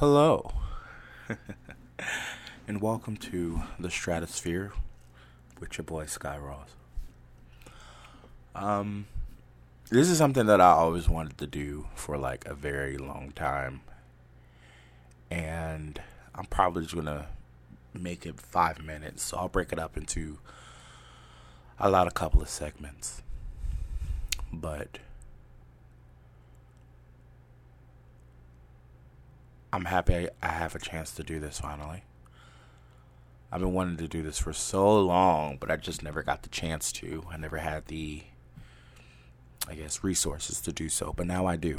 Hello, and welcome to the Stratosphere with your boy Sky Ross. Um, this is something that I always wanted to do for like a very long time, and I'm probably just gonna make it five minutes. So I'll break it up into a lot of couple of segments, but I'm happy I have a chance to do this finally. I've been wanting to do this for so long, but I just never got the chance to. I never had the, I guess, resources to do so, but now I do.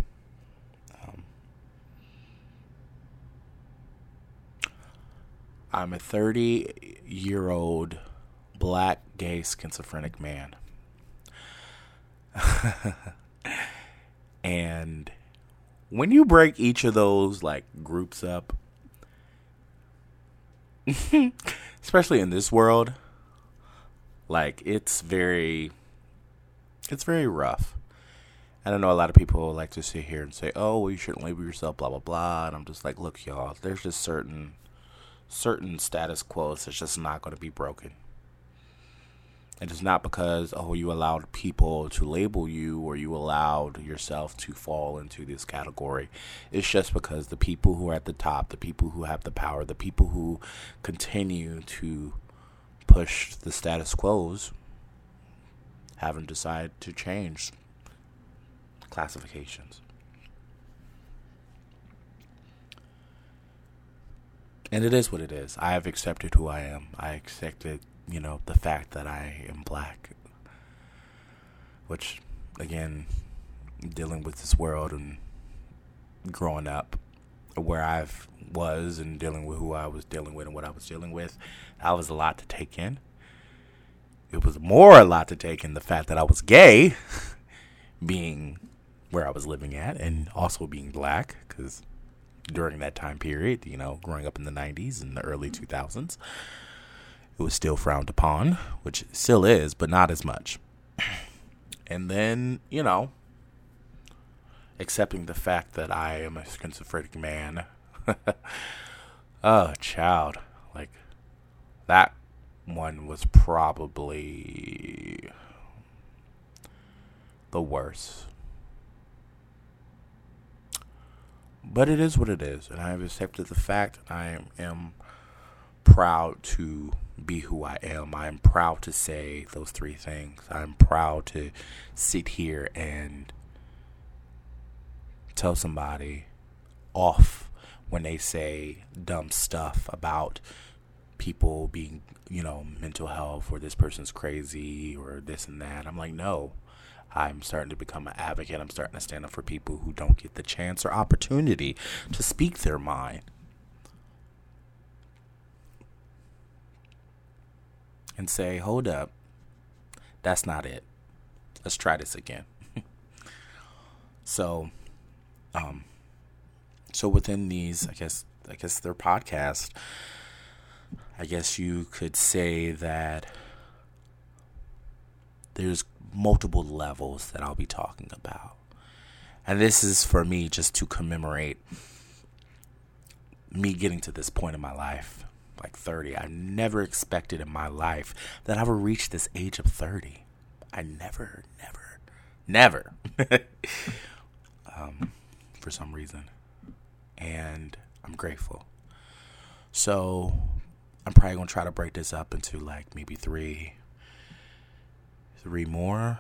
Um, I'm a 30 year old black gay schizophrenic man. and when you break each of those like groups up, especially in this world, like it's very it's very rough. I know a lot of people like to sit here and say, "Oh, well, you shouldn't label yourself," blah blah blah. And I'm just like, look, y'all, there's just certain certain status quos that's just not going to be broken. It is not because, oh, you allowed people to label you or you allowed yourself to fall into this category. It's just because the people who are at the top, the people who have the power, the people who continue to push the status quos haven't decided to change classifications. And it is what it is. I have accepted who I am. I accepted you know, the fact that I am black. Which, again, dealing with this world and growing up where I was and dealing with who I was dealing with and what I was dealing with, that was a lot to take in. It was more a lot to take in the fact that I was gay, being where I was living at, and also being black, because during that time period, you know, growing up in the 90s and the early 2000s, it was still frowned upon, which still is, but not as much. And then, you know, accepting the fact that I am a schizophrenic man. oh, child. Like, that one was probably the worst. But it is what it is, and I have accepted the fact I am proud to be who I am. I am proud to say those three things. I'm proud to sit here and tell somebody off when they say dumb stuff about people being, you know, mental health or this person's crazy or this and that. I'm like, no. I'm starting to become an advocate. I'm starting to stand up for people who don't get the chance or opportunity to speak their mind. And say, hold up, that's not it. Let's try this again. so, um, so within these, I guess, I guess their podcast, I guess you could say that there's multiple levels that I'll be talking about. And this is for me just to commemorate me getting to this point in my life like 30. I never expected in my life that I would reach this age of 30. I never, never, never. um, for some reason. And I'm grateful. So I'm probably gonna try to break this up into like maybe three three more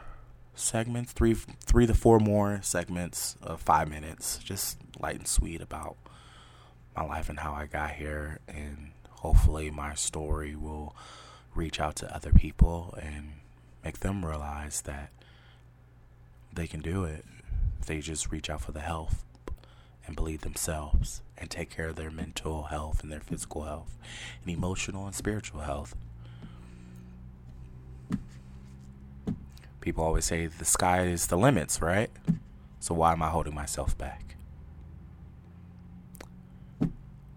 segments, three three to four more segments of five minutes, just light and sweet about my life and how I got here and hopefully my story will reach out to other people and make them realize that they can do it. They just reach out for the help and believe themselves and take care of their mental health and their physical health and emotional and spiritual health. People always say the sky is the limits, right? So why am I holding myself back?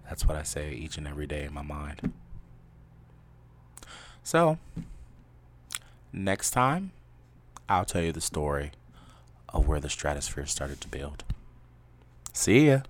That's what I say each and every day in my mind. So, next time, I'll tell you the story of where the stratosphere started to build. See ya.